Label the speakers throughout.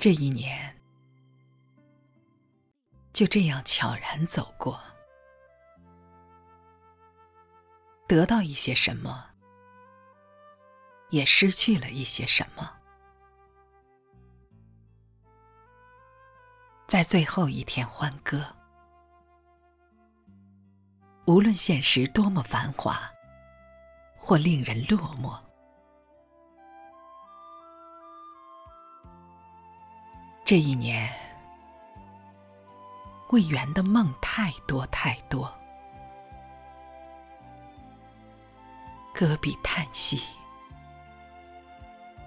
Speaker 1: 这一年就这样悄然走过，得到一些什么，也失去了一些什么。在最后一天欢歌，无论现实多么繁华，或令人落寞。这一年，未圆的梦太多太多，搁笔叹息，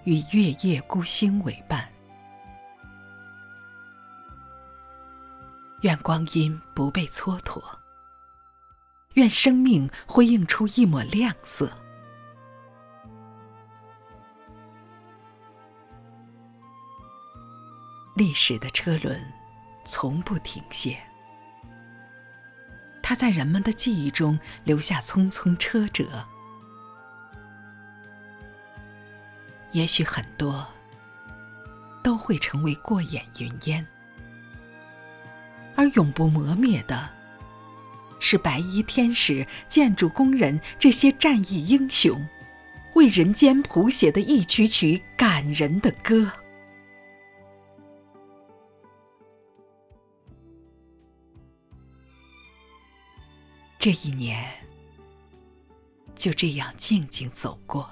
Speaker 1: 与月夜孤星为伴。愿光阴不被蹉跎，愿生命辉映出一抹亮色。历史的车轮从不停歇，它在人们的记忆中留下匆匆车辙。也许很多都会成为过眼云烟。而永不磨灭的，是白衣天使、建筑工人这些战役英雄，为人间谱写的一曲曲感人的歌。这一年就这样静静走过，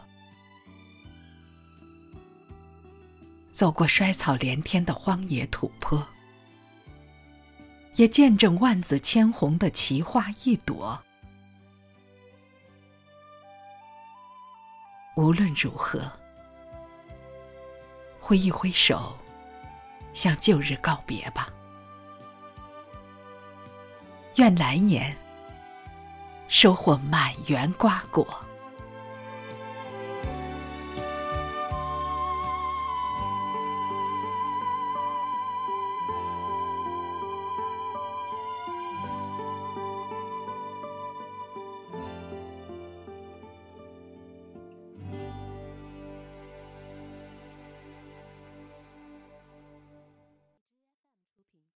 Speaker 1: 走过衰草连天的荒野土坡。也见证万紫千红的奇花一朵。无论如何，挥一挥手，向旧日告别吧。愿来年收获满园瓜果。